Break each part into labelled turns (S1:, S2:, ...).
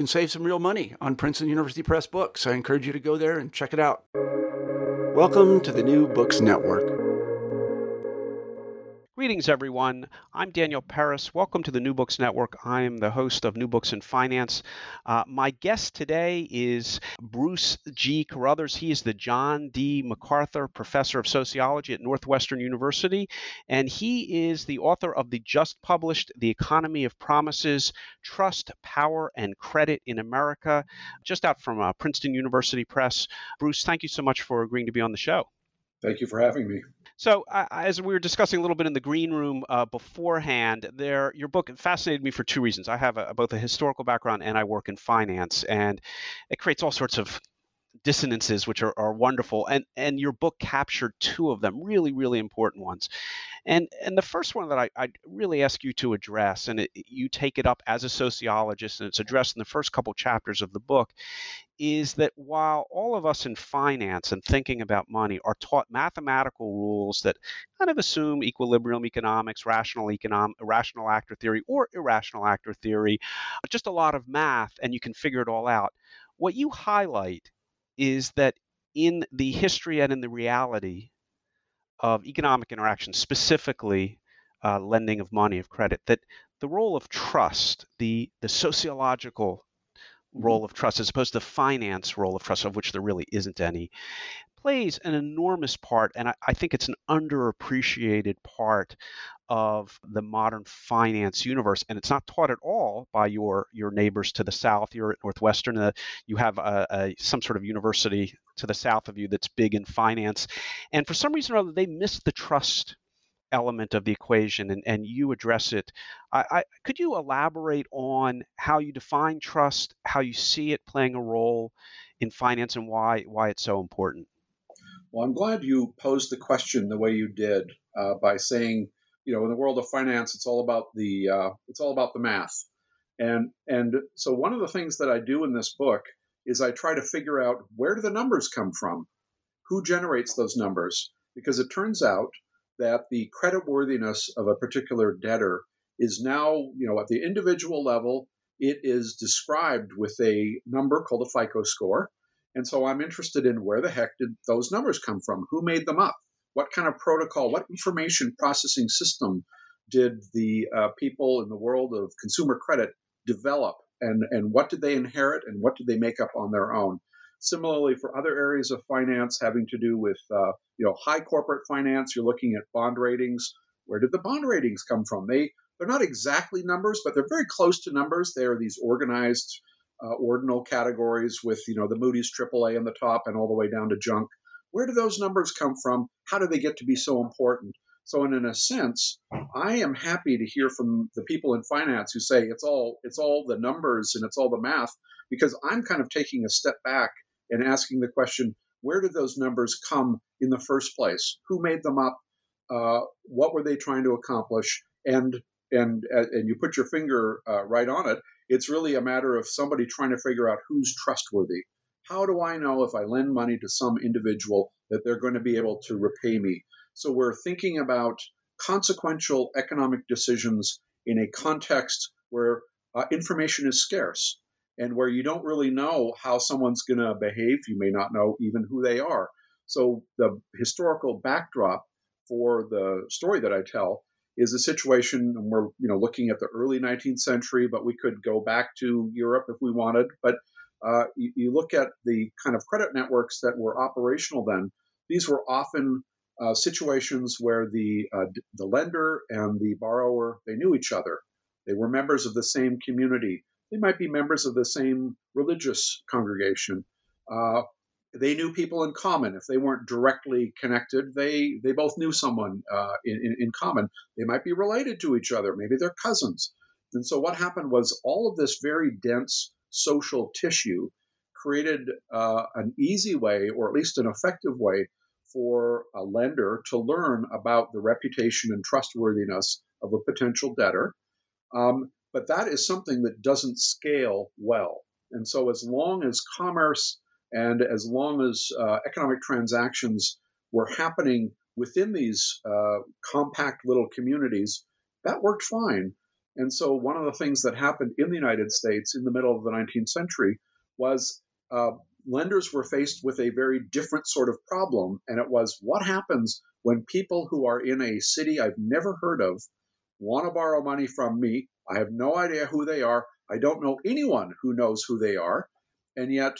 S1: can save some real money on Princeton University Press books. I encourage you to go there and check it out. Welcome to the New Books Network.
S2: Greetings, everyone. I'm Daniel Peris. Welcome to the New Books Network. I am the host of New Books in Finance. Uh, my guest today is Bruce G. Carruthers. He is the John D. MacArthur Professor of Sociology at Northwestern University, and he is the author of the just published The Economy of Promises Trust, Power, and Credit in America, just out from uh, Princeton University Press. Bruce, thank you so much for agreeing to be on the show.
S3: Thank you for having me.
S2: So, uh, as we were discussing a little bit in the green room uh, beforehand, there your book fascinated me for two reasons. I have a, both a historical background and I work in finance, and it creates all sorts of dissonances which are, are wonderful and and your book captured two of them really really important ones. And and the first one that I, I really ask you to address and it, you take it up as a sociologist and it's addressed in the first couple chapters of the book is that while all of us in finance and thinking about money are taught mathematical rules that kind of assume equilibrium economics rational economic rational actor theory or irrational actor theory just a lot of math and you can figure it all out what you highlight is that in the history and in the reality of economic interaction, specifically uh, lending of money, of credit, that the role of trust, the, the sociological mm-hmm. role of trust, as opposed to the finance role of trust, of which there really isn't any, plays an enormous part, and I, I think it's an underappreciated part of the modern finance universe, and it's not taught at all by your your neighbors to the south. You're at Northwestern. Uh, you have a, a, some sort of university to the south of you that's big in finance, and for some reason or other, they miss the trust element of the equation, and, and you address it. I, I, could you elaborate on how you define trust, how you see it playing a role in finance, and why why it's so important?
S3: Well, I'm glad you posed the question the way you did uh, by saying you know in the world of finance it's all about the uh, it's all about the math. And and so one of the things that i do in this book is i try to figure out where do the numbers come from? Who generates those numbers? Because it turns out that the creditworthiness of a particular debtor is now you know at the individual level it is described with a number called a fico score. And so i'm interested in where the heck did those numbers come from? Who made them up what kind of protocol, what information processing system did the uh, people in the world of consumer credit develop, and, and what did they inherit, and what did they make up on their own? Similarly, for other areas of finance having to do with uh, you know high corporate finance, you're looking at bond ratings. Where did the bond ratings come from? They they're not exactly numbers, but they're very close to numbers. They are these organized uh, ordinal categories with you know the Moody's AAA on the top and all the way down to junk. Where do those numbers come from? How do they get to be so important? So, in, in a sense, I am happy to hear from the people in finance who say it's all it's all the numbers and it's all the math, because I'm kind of taking a step back and asking the question: Where did those numbers come in the first place? Who made them up? Uh, what were they trying to accomplish? And and and you put your finger uh, right on it. It's really a matter of somebody trying to figure out who's trustworthy. How do I know if I lend money to some individual that they're going to be able to repay me? So we're thinking about consequential economic decisions in a context where uh, information is scarce and where you don't really know how someone's going to behave. You may not know even who they are. So the historical backdrop for the story that I tell is a situation and we're you know looking at the early 19th century, but we could go back to Europe if we wanted. But uh, you, you, look at the kind of credit networks that were operational then. These were often uh, situations where the uh, the lender and the borrower they knew each other. They were members of the same community. They might be members of the same religious congregation. Uh, they knew people in common. If they weren't directly connected, they they both knew someone in, in common. They might be related to each other. Maybe they're cousins. And so what happened was all of this very dense social tissue created uh, an easy way, or at least an effective way, for a lender to learn about the reputation and trustworthiness of a potential debtor. Um, but that is something that doesn't scale well. And so, as long as commerce and as long as uh, economic transactions were happening within these uh, compact little communities, that worked fine. And so, one of the things that happened in the United States in the middle of the 19th century was uh, lenders were faced with a very different sort of problem. And it was what happens when people who are in a city I've never heard of want to borrow money from me? I have no idea who they are. I don't know anyone who knows who they are. And yet,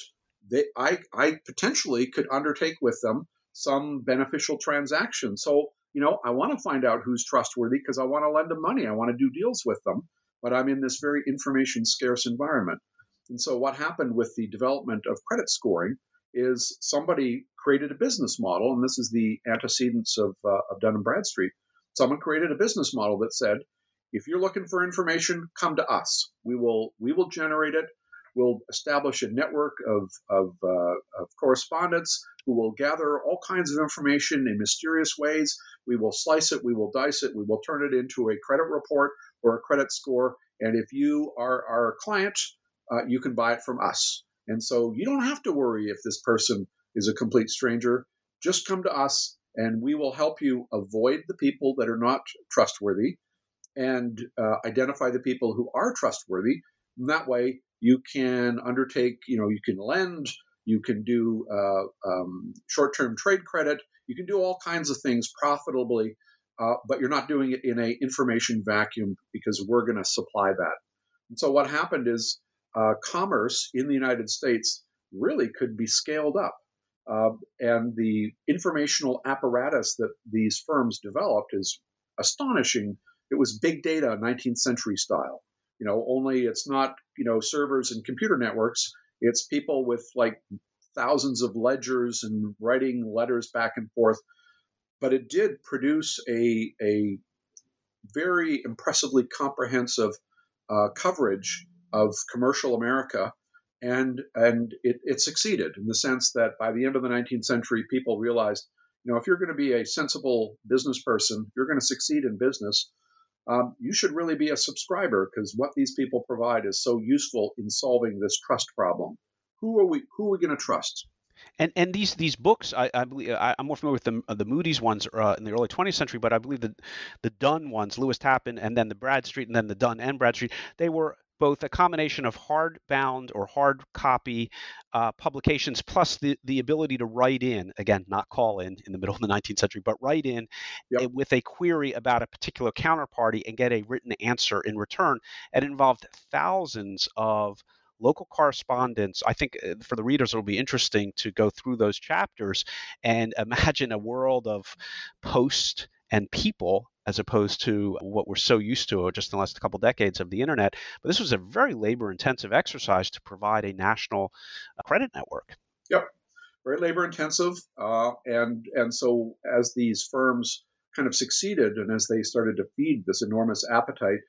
S3: they, I, I potentially could undertake with them some beneficial transaction. So, you know, I want to find out who's trustworthy because I want to lend them money. I want to do deals with them. But I'm in this very information scarce environment. And so, what happened with the development of credit scoring is somebody created a business model, and this is the antecedents of, uh, of Dun and Bradstreet. Someone created a business model that said, if you're looking for information, come to us. We will we will generate it. We'll establish a network of of, uh, of correspondents who will gather all kinds of information in mysterious ways. We will slice it. We will dice it. We will turn it into a credit report or a credit score. And if you are our client, uh, you can buy it from us. And so you don't have to worry if this person is a complete stranger. Just come to us and we will help you avoid the people that are not trustworthy and uh, identify the people who are trustworthy. And that way you can undertake, you know, you can lend, you can do uh, um, short term trade credit, you can do all kinds of things profitably. Uh, but you're not doing it in a information vacuum because we're going to supply that. And so what happened is uh, commerce in the United States really could be scaled up. Uh, and the informational apparatus that these firms developed is astonishing. It was big data, 19th century style. You know, only it's not you know servers and computer networks. It's people with like thousands of ledgers and writing letters back and forth. But it did produce a a very impressively comprehensive uh, coverage of commercial America, and and it, it succeeded in the sense that by the end of the 19th century, people realized, you know, if you're going to be a sensible business person, you're going to succeed in business. Um, you should really be a subscriber because what these people provide is so useful in solving this trust problem. Who are we? Who are we going to trust?
S2: And and these these books, I, I believe I, am more familiar with the the Moody's ones uh, in the early 20th century, but I believe the the Dun ones, Lewis Tappan, and then the Bradstreet, and then the Dun and Bradstreet, they were both a combination of hardbound or hard copy uh, publications plus the, the ability to write in, again, not call in in the middle of the 19th century, but write in yep. with a query about a particular counterparty and get a written answer in return. It involved thousands of local correspondence. I think uh, for the readers, it'll be interesting to go through those chapters and imagine a world of post and people as opposed to what we're so used to just in the last couple decades of the internet. But this was a very labor intensive exercise to provide a national uh, credit network.
S3: Yep, very labor intensive. Uh, and, and so as these firms kind of succeeded and as they started to feed this enormous appetite,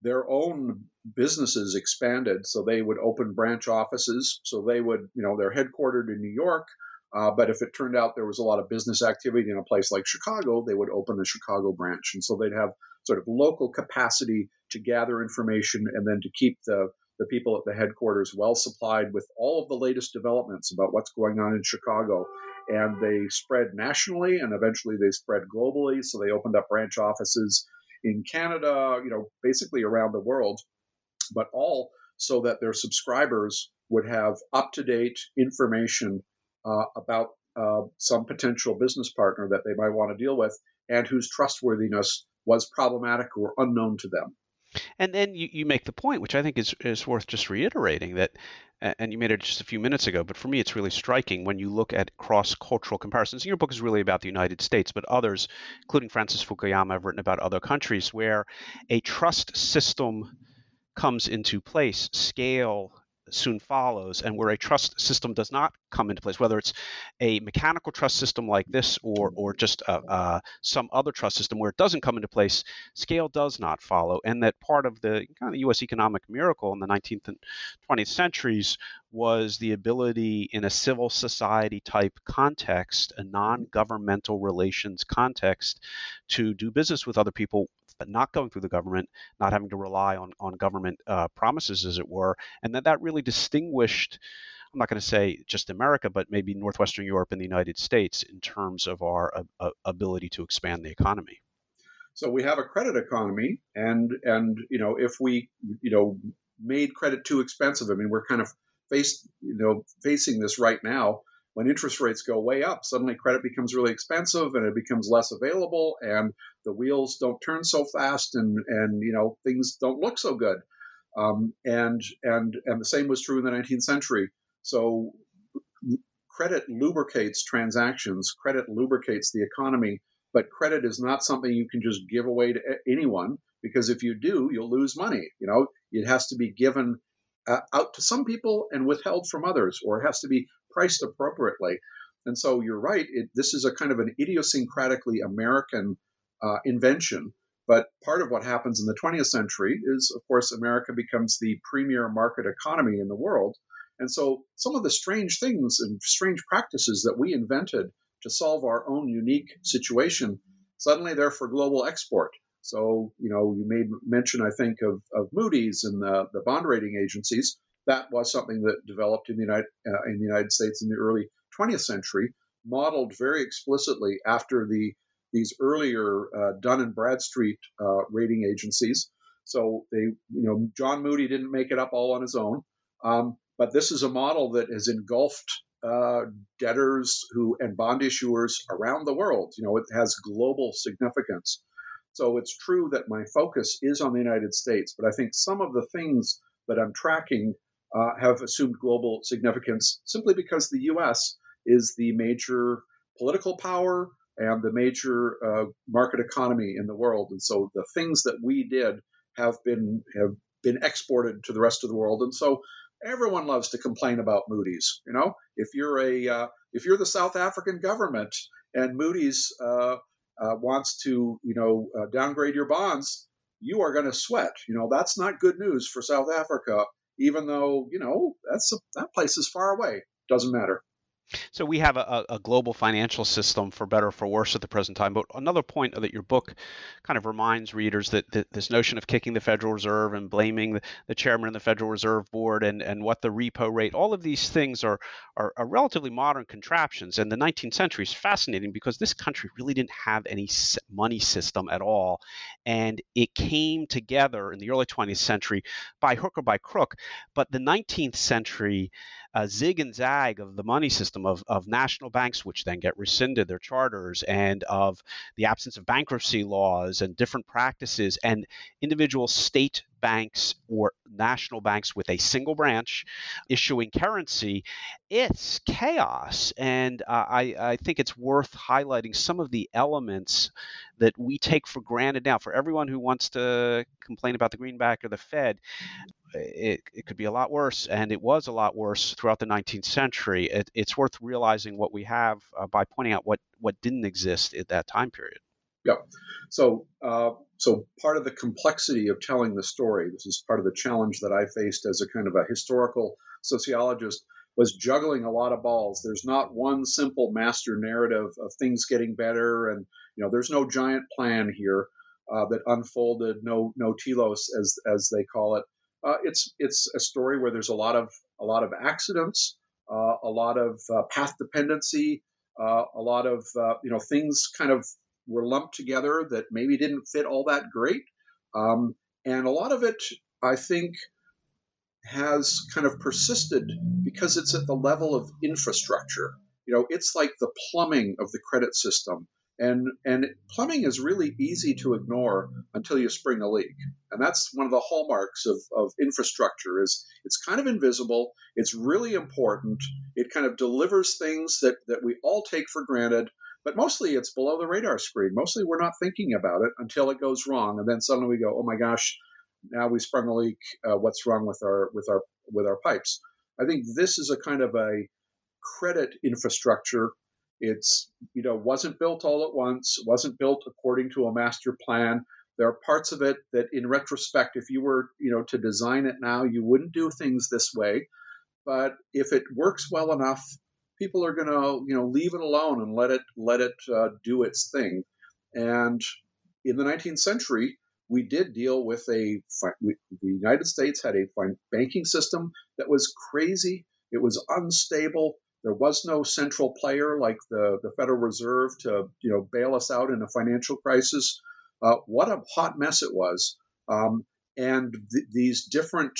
S3: their own businesses expanded. So they would open branch offices. So they would, you know, they're headquartered in New York. Uh, but if it turned out there was a lot of business activity in a place like Chicago, they would open a Chicago branch. And so they'd have sort of local capacity to gather information and then to keep the, the people at the headquarters well supplied with all of the latest developments about what's going on in Chicago. and they spread nationally, and eventually they spread globally. So they opened up branch offices in Canada, you know, basically around the world, but all so that their subscribers would have up to date information uh, about uh, some potential business partner that they might want to deal with and whose trustworthiness was problematic or unknown to them.
S2: And then you, you make the point, which I think is, is worth just reiterating, that, and you made it just a few minutes ago, but for me it's really striking when you look at cross cultural comparisons. Your book is really about the United States, but others, including Francis Fukuyama, have written about other countries where a trust system comes into place, scale soon follows, and where a trust system does not come into place, whether it's a mechanical trust system like this or or just some other trust system where it doesn't come into place, scale does not follow, and that part of the kind of U.S. economic miracle in the 19th and 20th centuries was the ability in a civil society type context, a non-governmental relations context, to do business with other people not going through the government, not having to rely on on government uh, promises, as it were, and that that really distinguished. I'm not going to say just America, but maybe Northwestern Europe and the United States in terms of our uh, uh, ability to expand the economy.
S3: So we have a credit economy, and and you know if we you know made credit too expensive, I mean we're kind of faced you know facing this right now when interest rates go way up, suddenly credit becomes really expensive and it becomes less available, and the wheels don't turn so fast, and and you know things don't look so good. Um, and and and the same was true in the 19th century. So credit lubricates transactions, credit lubricates the economy, but credit is not something you can just give away to anyone because if you do, you'll lose money. You know, it has to be given uh, out to some people and withheld from others, or it has to be priced appropriately. And so you're right. It, this is a kind of an idiosyncratically American uh, invention. But part of what happens in the 20th century is, of course, America becomes the premier market economy in the world. And so some of the strange things and strange practices that we invented to solve our own unique situation, suddenly they're for global export. So, you know, you made mention, I think, of, of Moody's and the, the bond rating agencies that was something that developed in the United uh, in the United States in the early 20th century, modeled very explicitly after the these earlier uh, Dun and Bradstreet uh, rating agencies. So they, you know, John Moody didn't make it up all on his own, um, but this is a model that has engulfed uh, debtors who and bond issuers around the world. You know, it has global significance. So it's true that my focus is on the United States, but I think some of the things that I'm tracking uh, have assumed global significance simply because the U.S. is the major political power and the major uh, market economy in the world, and so the things that we did have been have been exported to the rest of the world, and so everyone loves to complain about Moody's. You know, if you're a uh, if you're the South African government and Moody's uh, uh, wants to you know uh, downgrade your bonds, you are going to sweat. You know, that's not good news for South Africa even though you know that's that place is far away. Doesn't matter.
S2: So we have a, a, global financial system, for better or for worse, at the present time. But another point that your book kind of reminds readers that, that this notion of kicking the Federal Reserve and blaming the, the, chairman of the Federal Reserve Board and, and what the repo rate, all of these things are, are, are relatively modern contraptions. And the 19th century is fascinating because this country really didn't have any money system at all, and it came together in the early 20th century by hook or by crook. But the 19th century uh, zig and zag of the money system of, of national banks, which then get rescinded their charters, and of the absence of bankruptcy laws and different practices, and individual state banks or national banks with a single branch issuing currency, it's chaos. And uh, I, I think it's worth highlighting some of the elements that we take for granted now. For everyone who wants to complain about the greenback or the Fed, it, it could be a lot worse, and it was a lot worse throughout the 19th century. It, it's worth realizing what we have uh, by pointing out what, what didn't exist at that time period.
S3: Yeah. So, uh, so part of the complexity of telling the story, this is part of the challenge that I faced as a kind of a historical sociologist, was juggling a lot of balls. There's not one simple master narrative of things getting better, and you know, there's no giant plan here uh, that unfolded, no no telos as as they call it. Uh, it's it's a story where there's a lot of a lot of accidents, uh, a lot of uh, path dependency, Uh, a lot of uh, you know things kind of were lumped together that maybe didn't fit all that great, um, and a lot of it, I think, has kind of persisted because it's at the level of infrastructure. You know, it's like the plumbing of the credit system. And, and plumbing is really easy to ignore until you spring a leak. And that's one of the hallmarks of, of infrastructure is it's kind of invisible. It's really important. It kind of delivers things that, that we all take for granted, but mostly it's below the radar screen. Mostly we're not thinking about it until it goes wrong. And then suddenly we go, oh my gosh, now we sprung a leak. Uh, what's wrong with our, with our, with our pipes? I think this is a kind of a credit infrastructure it's you know wasn't built all at once, wasn't built according to a master plan. There are parts of it that, in retrospect, if you were you know to design it now, you wouldn't do things this way. But if it works well enough, people are going to you know leave it alone and let it let it uh, do its thing. And in the 19th century, we did deal with a the United States had a banking system that was crazy. It was unstable. There was no central player like the, the Federal Reserve to you know bail us out in a financial crisis. Uh, what a hot mess it was. Um, and th- these different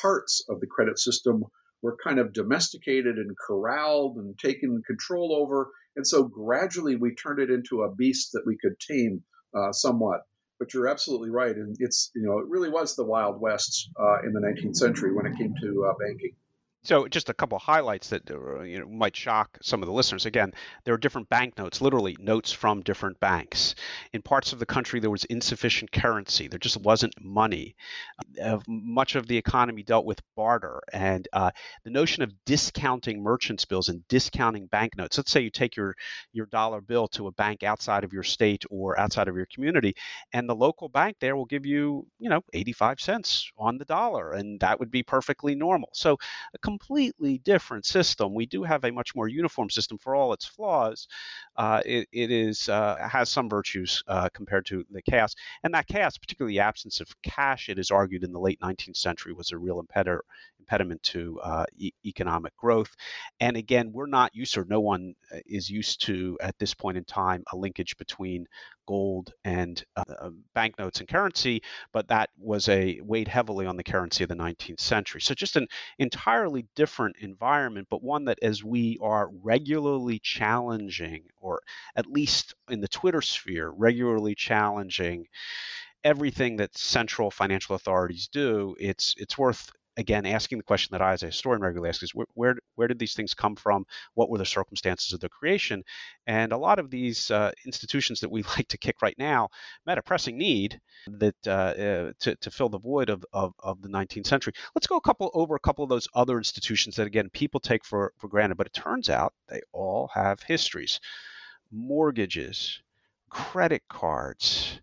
S3: parts of the credit system were kind of domesticated and corralled and taken control over. And so gradually we turned it into a beast that we could tame uh, somewhat. But you're absolutely right. And it's, you know, it really was the Wild West uh, in the 19th century when it came to uh, banking.
S2: So, just a couple highlights that uh, you know, might shock some of the listeners. Again, there are different banknotes, literally notes from different banks. In parts of the country, there was insufficient currency. There just wasn't money. Uh, much of the economy dealt with barter, and uh, the notion of discounting merchants' bills and discounting banknotes. Let's say you take your your dollar bill to a bank outside of your state or outside of your community, and the local bank there will give you, you know, 85 cents on the dollar, and that would be perfectly normal. So completely different system. We do have a much more uniform system for all its flaws. Uh, it, it is uh, has some virtues uh, compared to the chaos, and that chaos, particularly the absence of cash, it is argued in the late 19th century was a real impediment impediment to uh, e- economic growth. And again, we're not used, or no one uh, is used to at this point in time, a linkage between gold and uh, uh, banknotes and currency, but that was a weighed heavily on the currency of the 19th century. So just an entirely different environment, but one that as we are regularly challenging, or at least in the Twitter sphere, regularly challenging everything that central financial authorities do, it's it's worth again, asking the question that I, as a historian, regularly ask is where, where, where did these things come from? What were the circumstances of their creation? And a lot of these uh, institutions that we like to kick right now met a pressing need that uh, uh, to, to fill the void of, of, of, the 19th century. Let's go a couple over a couple of those other institutions that again people take for, for granted, but it turns out they all have histories. Mortgages, credit cards,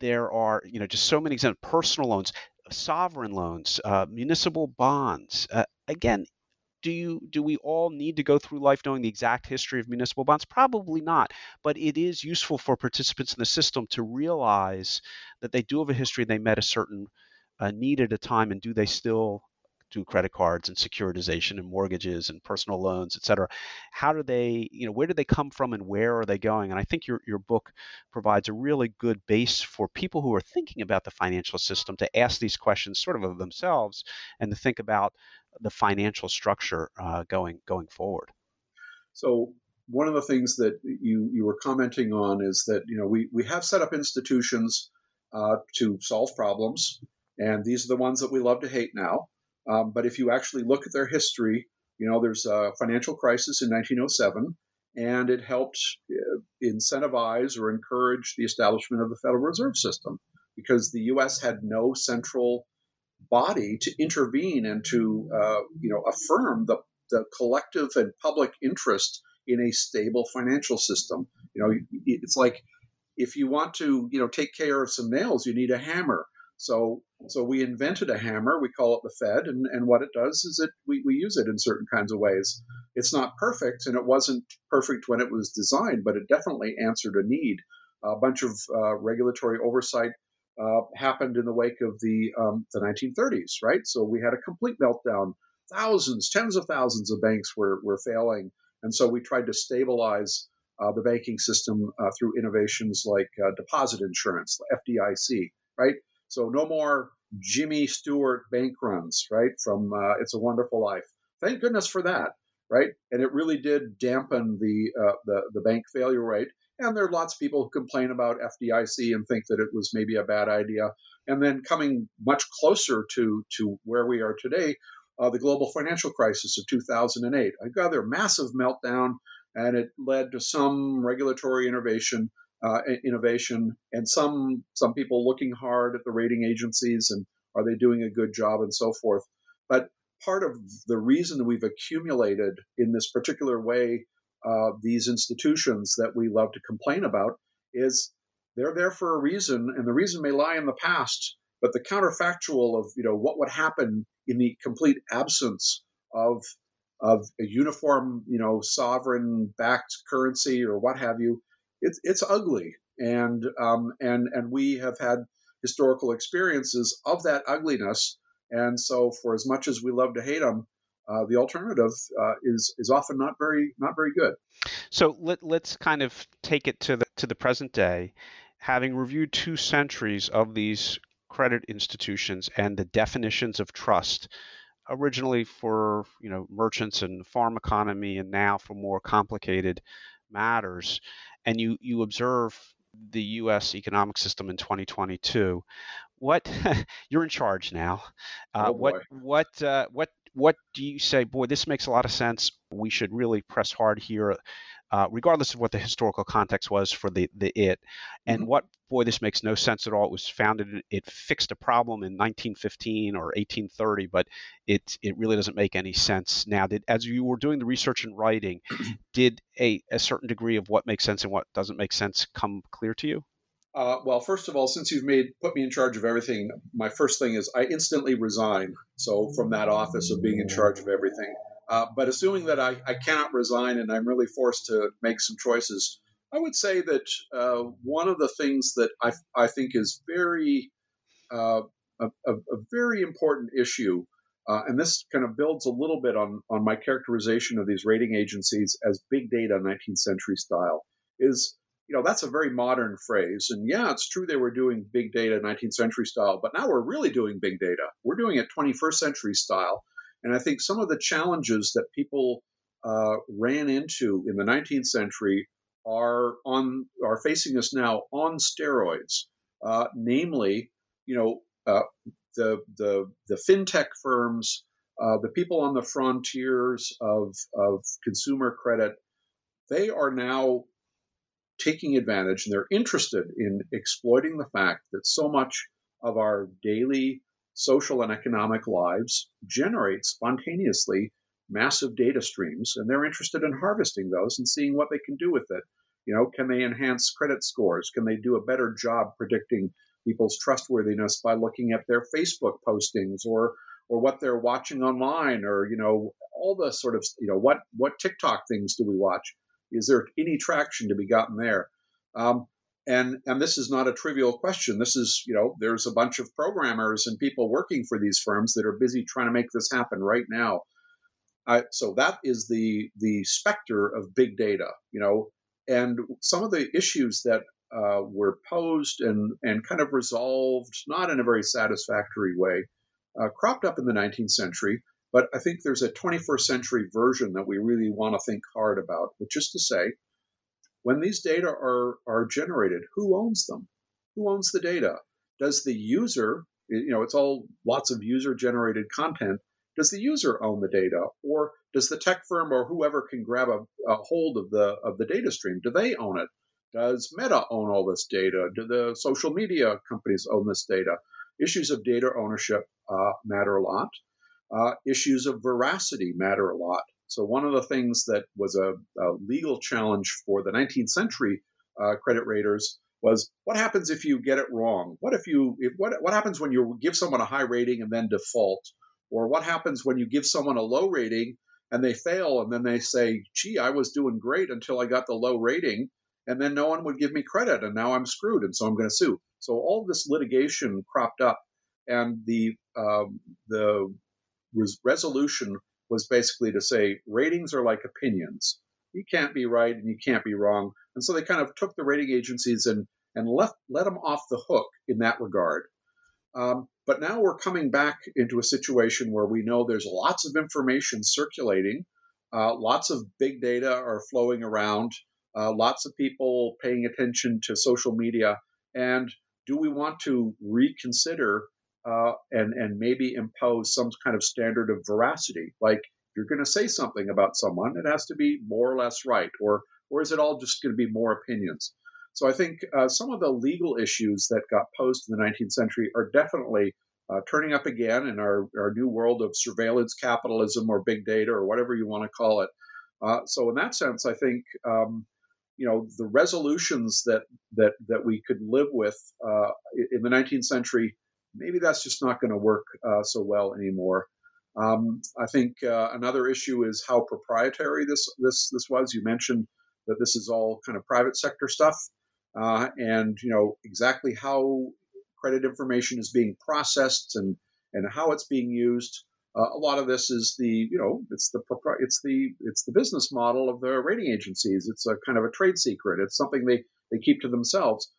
S2: there are you know just so many examples personal loans sovereign loans, uh, municipal bonds. Uh, again, do you do we all need to go through life knowing the exact history of municipal bonds? Probably not, but it is useful for participants in the system to realize that they do have a history. They met a certain uh, need at a time, and do they still do credit cards and securitization and mortgages and personal loans, et cetera. How do they, you know, where do they come from and where are they going? And I think your, your book provides a really good base for people who are thinking about the financial system to ask these questions sort of of themselves and to think about the financial structure uh, going going forward.
S3: So one of the things that you you were commenting on is that you know we we have set up institutions uh, to solve problems, and these are the ones that we love to hate now. Um, but if you actually look at their history, you know, there's a financial crisis in 1907, and it helped uh, incentivize or encourage the establishment of the Federal Reserve System because the U.S. had no central body to intervene and to, uh, you know, affirm the, the collective and public interest in a stable financial system. You know, it's like if you want to, you know, take care of some nails, you need a hammer. So, so we invented a hammer. We call it the Fed, and, and what it does is it we, we use it in certain kinds of ways. It's not perfect, and it wasn't perfect when it was designed, but it definitely answered a need. A bunch of uh, regulatory oversight uh, happened in the wake of the um, the 1930s, right? So we had a complete meltdown. Thousands, tens of thousands of banks were were failing, And so we tried to stabilize uh, the banking system uh, through innovations like uh, deposit insurance, FDIC, right? So no more Jimmy Stewart bank runs, right? From uh, It's a Wonderful Life. Thank goodness for that, right? And it really did dampen the uh, the, the bank failure rate. And there are lots of people who complain about FDIC and think that it was maybe a bad idea. And then coming much closer to to where we are today, uh, the global financial crisis of 2008. I got their massive meltdown, and it led to some regulatory innovation, uh, innovation, and some some people looking hard at the rating agencies and are they doing a good job and so forth. But part of the reason we've accumulated in this particular way uh, these institutions that we love to complain about is they're there for a reason, and the reason may lie in the past. But the counterfactual of you know what would happen in the complete absence of of a uniform, you know, sovereign backed currency or what have you, it's it's ugly, and um, and and we have had historical experiences of that ugliness, and so for as much as we love to hate them, uh, the alternative uh, is is often not very not very good.
S2: So let let's kind of take it to the to the present day, having reviewed two centuries of these credit institutions and the definitions of trust originally for you know merchants and farm economy and now for more complicated matters and you you observe the US economic system in 2022 what you're in charge now.
S3: Uh, oh
S2: what what uh, what what do you say boy this makes a lot of sense. We should really press hard here uh, regardless of what the historical context was for the, the it. And mm-hmm. what, boy, this makes no sense at all. It was founded, it fixed a problem in 1915 or 1830, but it, it really doesn't make any sense now. Did, as you were doing the research and writing, did a, a certain degree of what makes sense and what doesn't make sense come clear to you?
S3: Uh, well, first of all, since you've made put me in charge of everything, my first thing is I instantly resign. So from that office of being in charge of everything, uh, but assuming that I, I, cannot resign and I'm really forced to make some choices, I would say that uh, one of the things that I, I think is very uh, a, a, very important issue, uh, and this kind of builds a little bit on, on my characterization of these rating agencies as big data 19th century style, is you know that's a very modern phrase. And yeah it's true they were doing big data 19th century style but now we're really doing big data. We're doing it 21st century style and I think some of the challenges that people uh, ran into in the 19th century are on are facing us now on steroids. Uh, namely, you know, uh, the the the fintech firms, uh, the people on the frontiers of of consumer credit, they are now taking advantage and they're interested in exploiting the fact that so much of our daily social and economic lives generate spontaneously massive data streams, and they're interested in harvesting those and seeing what they can do with it. You know, can they enhance credit scores? Can they do a better job predicting people's trustworthiness by looking at their Facebook postings or or what they're watching online or you know all the sort of you know what what TikTok things do we watch? Is there any traction to be gotten there? Um, and and this is not a trivial question. This is you know there's a bunch of programmers and people working for these firms that are busy trying to make this happen right now. Uh, so that is the the specter of big data you know? And some of the issues that uh, were posed and and kind of resolved not in a very satisfactory way uh, cropped up in the 19th century. But i think there's a 21st century version that we really want to think hard about. Which is to say when these data are, are generated, who owns them? Who owns the data? Does the user, you know, it's all lots of user generated content. Does the user own the data, or does the tech firm or whoever can grab a, a hold of the of the data stream? Do they own it? Does Meta own all this data? Do the social media companies own this data? Issues of data ownership uh, matter a lot. Uh, issues of veracity matter a lot. So one of the things that was a, a legal challenge for the 19th century uh, credit raters was what happens if you get it wrong? What if you if, what what happens when you give someone a high rating and then default? Or what happens when you give someone a low rating and they fail and then they say, "Gee, I was doing great until I got the low rating." And then no one would give me credit, and now I'm screwed, and so I'm going to sue. So all this litigation cropped up, and the um, the res- resolution was basically to say ratings are like opinions. you can't be right and you can't be wrong. And so they kind of took the rating agencies and and left let them off the hook in that regard. Um, but now we're coming back into a situation where we know there's lots of information circulating, uh, lots of big data are flowing around, uh, lots of people paying attention to social media. And do we want to reconsider uh, and and maybe impose some kind of standard of veracity? Like if you're going to say something about someone, it has to be more or less right, or or is it all just going to be more opinions? So I think uh, some of the legal issues that got posed in the 19th century are definitely uh, turning up again in our, our new world of surveillance capitalism or big data or whatever you want to call it. Uh, so in that sense, I think um, you know the resolutions that that that we could live with uh, in the 19th century, maybe that's just not going to work uh, so well anymore. Um, I think uh, another issue is how proprietary this this this was. You mentioned that this is all kind of private sector stuff uh, and you know exactly how credit information is being processed and and how it's being used. Uh, a lot of this is the you know it's the it's the it's the business model of the rating agencies. It's a kind of a trade secret. It's something they they keep to themselves.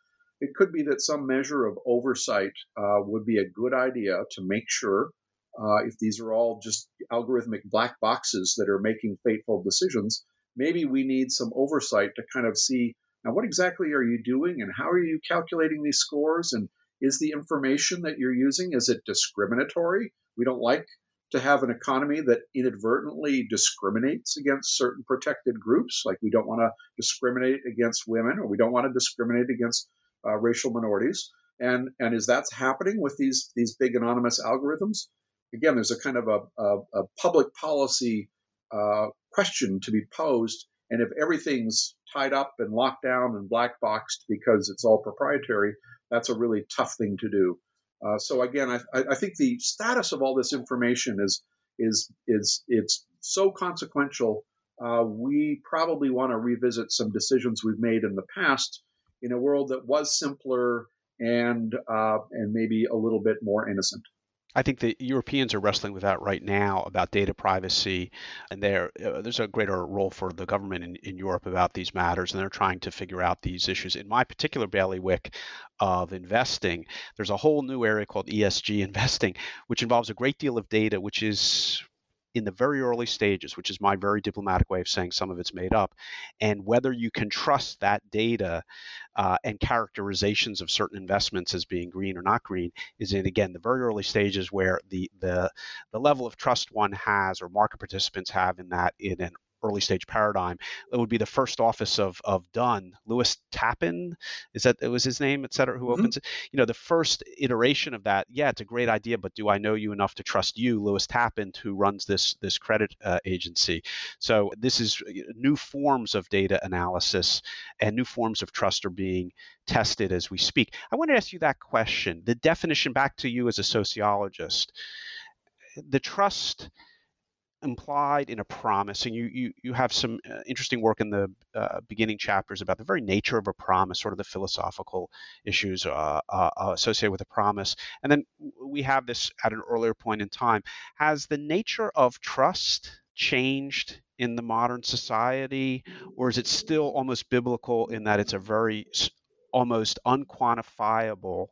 S3: It could be that some measure of oversight uh, would be a good idea to make sure uh, if these are all just algorithmic black boxes that are making fateful decisions, maybe we need some oversight to kind of see now, what exactly are you doing and how are you calculating these scores? And is the information that you're using, is it discriminatory? We don't like to have an economy that inadvertently discriminates against certain protected groups. Like we don't want to discriminate against women or we don't want to discriminate against uh, racial minorities. And, and is that's happening with these, these big anonymous algorithms? Again, there's a kind of a, a, a public policy uh, question to be posed. And if everything's tied up and locked down and black boxed because it's all proprietary, that's a really tough thing to do. Uh, so again, I, I, think the status of all this information is is is it's so consequential. Uh, we probably want to revisit some decisions we've made in the past in a world that was simpler and uh, and maybe a little bit more innocent.
S2: I think the Europeans are wrestling with that right now about data privacy, and there uh, there's a greater role for the government in, in Europe about these matters, and they're trying to figure out these issues. In my particular bailiwick of investing, there's a whole new area called ESG investing, which involves a great deal of data, which is in the very early stages, which is my very diplomatic way of saying some of it's made up, and whether you can trust that data uh, and characterizations of certain investments as being green or not green is in again the very early stages where the the the level of trust one has or market participants have in that in an early stage paradigm. It would be the first office of of Dun, Lewis Tappan, is that it was his name, et cetera, who mm-hmm. opens it. You know, the first iteration of that. Yeah, it's a great idea, but do I know you enough to trust you, Lewis Tappan, who runs this this credit uh, agency? So this is uh, new forms of data analysis and new forms of trust are being tested as we speak. I want to ask you that question. The definition back to you as a sociologist. The trust implied in a promise, and you you, you have some uh, interesting work in the uh, beginning chapters about the very nature of a promise, sort of the philosophical issues uh, uh, uh, associated with a promise, and then we have this at an earlier point in time. Has the nature of trust changed in the modern society, or is it still almost biblical in that it's a very almost unquantifiable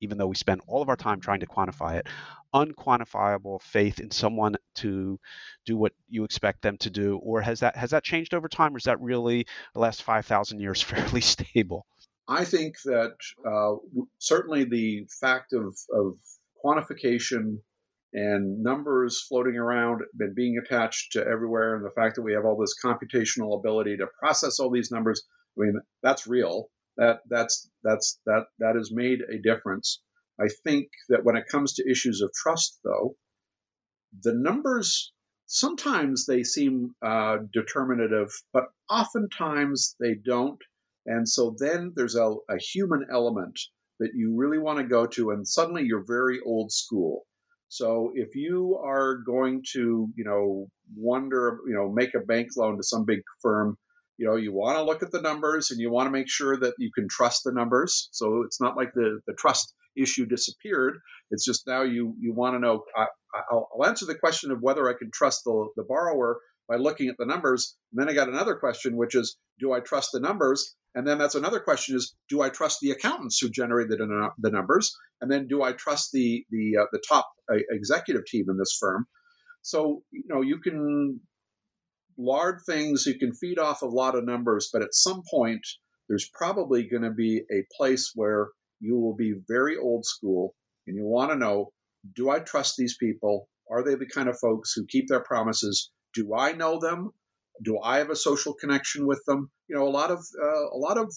S2: even though we spend all of our time trying to quantify it, unquantifiable faith in someone to do what you expect them to do, or has that has that changed over time, or is that really the last five thousand years fairly stable?
S3: I think that uh, certainly the fact of, of quantification and numbers floating around and being attached to everywhere, and the fact that we have all this computational ability to process all these numbers, I mean, that's real that that's that's that that has made a difference. I think that when it comes to issues of trust, though, the numbers sometimes they seem uh, determinative, but oftentimes they don't. And so then there's a, a human element that you really want to go to, and suddenly you're very old school. So if you are going to, you know, wonder, you know, make a bank loan to some big firm, you know you want to look at the numbers and you want to make sure that you can trust the numbers so it's not like the, the trust issue disappeared it's just now you you want to know I, will answer the question of whether i can trust the, the borrower by looking at the numbers. And then I got another question, which is, do I trust the numbers? And then that's another question: is do I trust the accountants who generated the, the numbers? And then do I trust the the uh, the top uh, executive team in this firm? So you know you can lard things, you can feed off a lot of numbers, but at some point there's probably going to be a place where you will be very old school and you want to know do I trust these people? Are they the kind of folks who keep their promises? Do I know them? Do I have a social connection with them? You know, a lot of uh, a lot of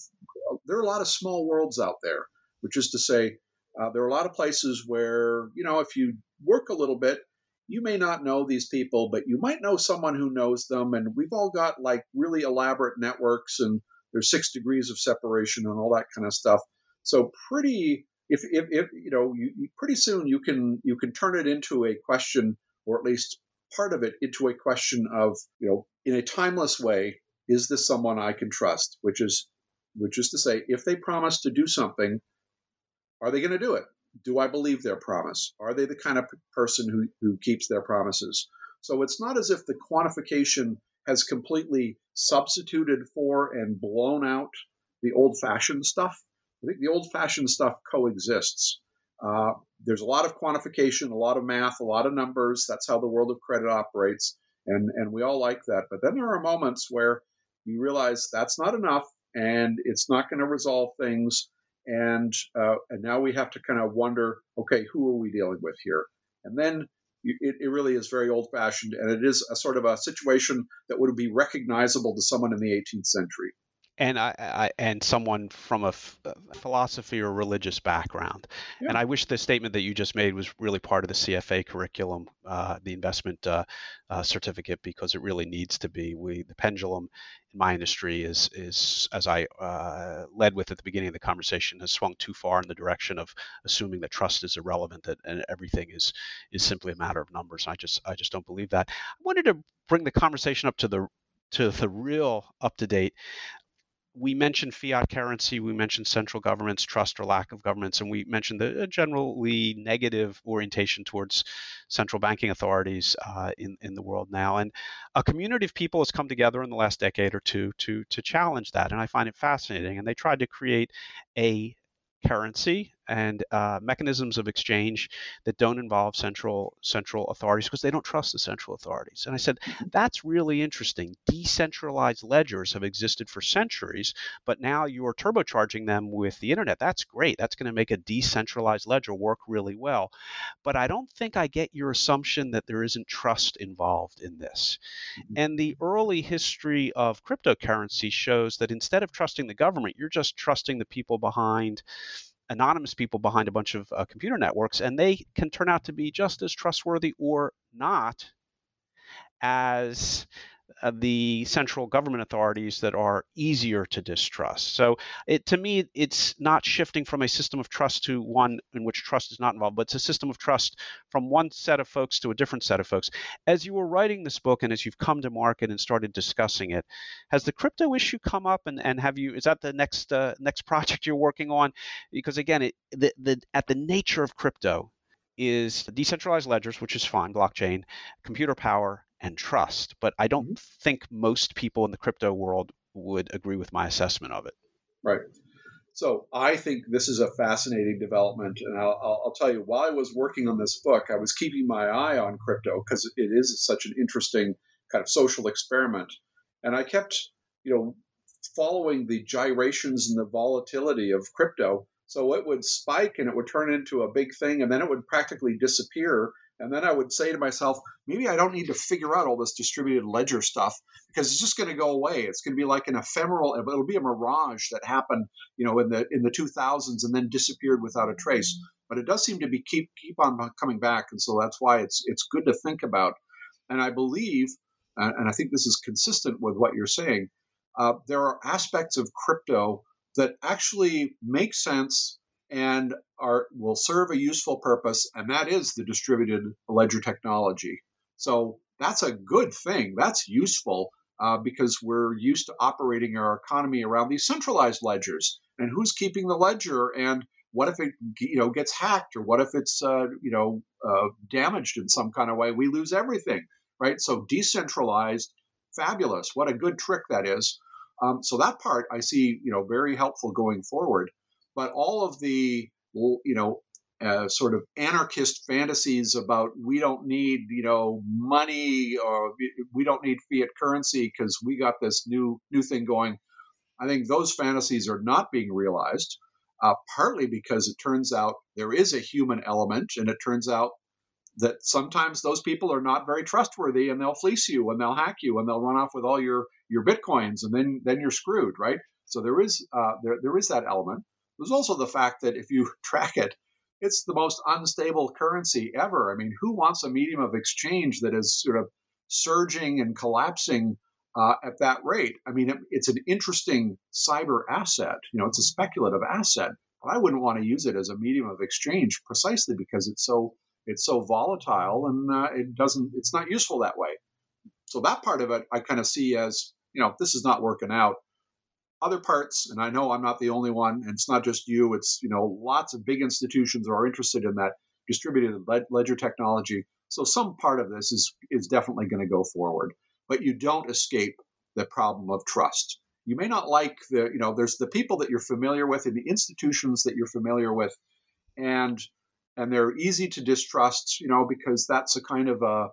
S3: there are a lot of small worlds out there, which is to say, uh, there are a lot of places where you know if you work a little bit, you may not know these people, but you might know someone who knows them. And we've all got like really elaborate networks, and there's six degrees of separation and all that kind of stuff. So pretty, if, if, if you know, you, you, pretty soon you can you can turn it into a question, or at least part of it into a question of you know, in a timeless way, is this someone I can trust? Which is which is to say, if they promise to do something, are they going to do it? Do I believe their promise? Are they the kind of person who, who keeps their promises? So it's not as if the quantification has completely substituted for and blown out the old fashioned stuff. I think the old fashioned stuff coexists. Uh, there's a lot of quantification, a lot of math, a lot of numbers. That's how the world of credit operates. And, and we all like that. But then there are moments where you realize that's not enough and it's not going to resolve things and uh, and now we have to kind of wonder, okay, who are we dealing with here? And then it, it really is very old fashioned, and it is a sort of a situation that would be recognizable to someone in the 18th century
S2: and I, I, and someone from a, f- philosophy or religious background. Yeah. And I wish the statement that you just made was really part of the CFA curriculum, uh, the investment uh, uh, certificate, because it really needs to be. We the pendulum in my industry is is as I uh, led with at the beginning of the conversation has swung too far in the direction of assuming that trust is irrelevant that, and everything is is simply a matter of numbers. I just I just don't believe that. I wanted to bring the conversation up to the to the real up to date we mentioned fiat currency, we mentioned central government's trust or lack of governments, and we mentioned the generally negative orientation towards central banking authorities uh, in, in the world now. And a community of people has come together in the last decade or two to, to challenge that, and I find it fascinating. And they tried to create a currency and uh, mechanisms of exchange that don't involve central central authorities because they don't trust the central authorities. And I said mm-hmm. that's really interesting. Decentralized ledgers have existed for centuries, but now you're turbocharging them with the internet. That's great. That's going to make a decentralized ledger work really well. But I don't think I get your assumption that there isn't trust involved in this. Mm-hmm. And the early history of cryptocurrency shows that instead of trusting the government, you're just trusting the people behind anonymous people behind a bunch of uh, computer networks, and they can turn out to be just as trustworthy or not as the central government authorities that are easier to distrust. So, it, to me, it's not shifting from a system of trust to one in which trust is not involved, but it's a system of trust from one set of folks to a different set of folks. As you were writing this book and as you've come to market and started discussing it, has the crypto issue come up? And, and have you is that the next uh, next project you're working on? Because again, it, the, the at the nature of crypto is decentralized ledgers, which is fine, blockchain, computer power, and trust. But I don't mm-hmm. think most people in the crypto world would agree with my assessment of it.
S3: Right. So I think this is a fascinating development, and I'll, I'll, I'll, tell you. While I was working on this book, I was keeping my eye on crypto because it is such an interesting kind of social experiment, and I kept, you know, following the gyrations and the volatility of crypto. So it would spike and it would turn into a big thing, and then it would practically disappear, and then I would say to myself, maybe I don't need to figure out all this distributed ledger stuff because it's just going to go away. It's going to be like an ephemeral, it'll be a mirage that happened, you know, in the in the 2000s and then disappeared without a trace. But it does seem to be keep keep on coming back, and so that's why it's it's good to think about. And I believe, and I think this is consistent with what you're saying, uh, there are aspects of crypto that actually make sense and are will serve a useful purpose, and that is the distributed ledger technology. So that's a good thing. That's useful uh, because we're used to operating our economy around these centralized ledgers. And who's keeping the ledger? And what if it you know gets hacked, or what if it's uh, you know uh, damaged in some kind of way? We lose everything, right? So decentralized fabulous. What a good trick that is. Um, so that part I see, you know, very helpful going forward. But all of the, you know, uh, sort of anarchist fantasies about we don't need, you know, money or we don't need fiat currency because we got this new new thing going. I think those fantasies are not being realized. Uh, partly because it turns out there is a human element, and it turns out that sometimes those people are not very trustworthy and they'll fleece you and they'll hack you and they'll run off with all your your bitcoins and then then you're screwed right so there is uh, there, there is that element there's also the fact that if you track it it's the most unstable currency ever. I mean who wants a medium of exchange that is sort of surging and collapsing uh, at that rate? I mean it, it's an interesting cyber asset you know it's a speculative asset. But i wouldn't want to use it as a medium of exchange precisely because it's so it's so volatile and uh, it doesn't it's not useful that way. So that part of it i kind of see as you know this is not working out other parts and i know i'm not the only one and it's not just you it's you know lots of big institutions are interested in that distributed ledger technology so some part of this is is definitely going to go forward but you don't escape the problem of trust you may not like the you know there's the people that you're familiar with and the institutions that you're familiar with and and they're easy to distrust, you know, because that's a kind of a,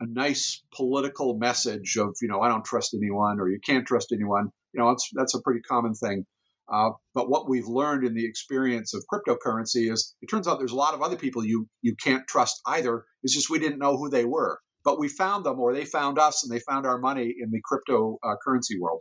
S3: a nice political message of, you know, I don't trust anyone or you can't trust anyone. You know, that's a pretty common thing. Uh, but what we've learned in the experience of cryptocurrency is it turns out there's a lot of other people you you can't trust either. It's just we didn't know who they were, but we found them or they found us and they found our money in the cryptocurrency uh, world.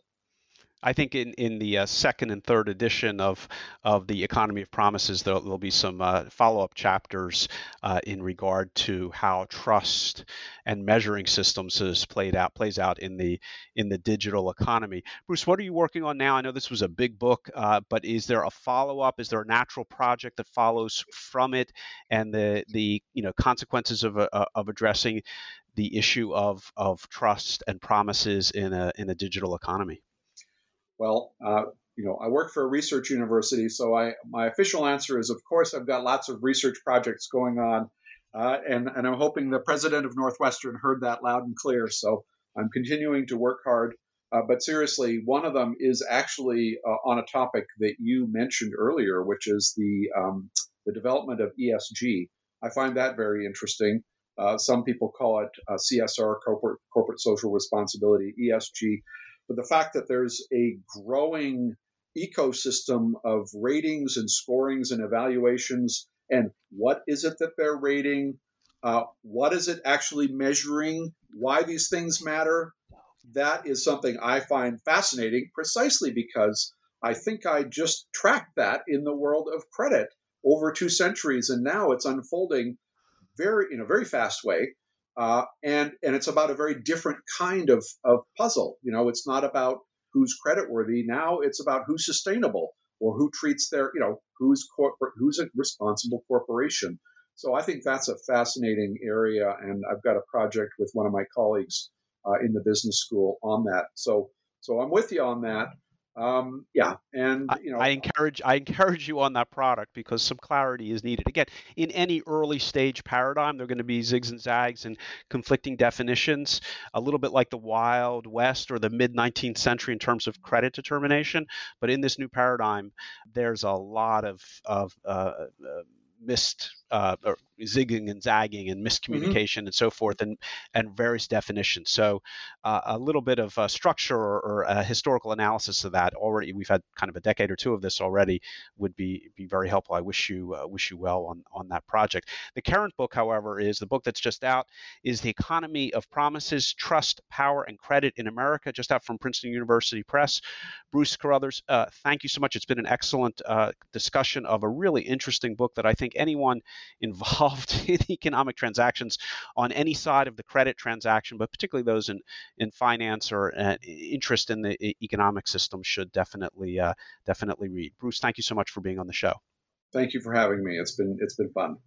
S2: I think in, in the uh, second and third edition of of the Economy of Promises, there'll, be some uh, follow up chapters uh, in regard to how trust and measuring systems has played out plays out in the in the digital economy. Bruce, what are you working on now? I know this was a big book, uh, but is there a follow up? Is there a natural project that follows from it, and the the you know consequences of uh, of addressing the issue of of trust and promises in a in a digital economy?
S3: Well, uh, you know, I work for a research university, so I my official answer is, of course, I've got lots of research projects going on, uh, and and I'm hoping the president of Northwestern heard that loud and clear. So I'm continuing to work hard. Uh, but seriously, one of them is actually uh, on a topic that you mentioned earlier, which is the um, the development of ESG. I find that very interesting. Uh, some people call it uh, CSR, corporate corporate social responsibility, ESG but the fact that there's a growing ecosystem of ratings and scorings and evaluations and what is it that they're rating? Uh, what is it actually measuring? Why these things matter? That is something i find fascinating precisely because i think i just tracked that in the world of credit over two centuries and now it's unfolding very in a very fast way uh, and and it's about a very different kind of, of puzzle. You know, it's not about who's creditworthy. Now it's about who's sustainable or who treats their, you know, who's corporate, who's a responsible corporation. So I think that's a fascinating area, and I've got a project with one of my colleagues uh, in the business school on that. So so I'm with you on that. Um, yeah, and you know,
S2: I encourage I encourage you on that product because some clarity is needed. Again, in any early stage paradigm, there are going to be zigs and zags and conflicting definitions, a little bit like the Wild West or the mid 19th century in terms of credit determination. But in this new paradigm, there's a lot of of uh, uh, missed uh, zigging and zagging and miscommunication mm-hmm. and so forth and and various definitions. So uh, a little bit of structure or, or, a historical analysis of that already we've had kind of a decade or two of this already would be be very helpful. I wish you uh, wish you well on on that project. The current book however is the book that's just out is the economy of promises trust power and credit in america just out from princeton university press. Bruce carruthers uh, thank you so much. It's been an excellent uh, discussion of a really interesting book that i think anyone involved in economic transactions on any side of the credit transaction, but particularly those in, in finance or uh, interest in the economic system should definitely uh, definitely read. Bruce, thank you so much for being on the show.
S3: Thank you for having me. It's been it's been fun.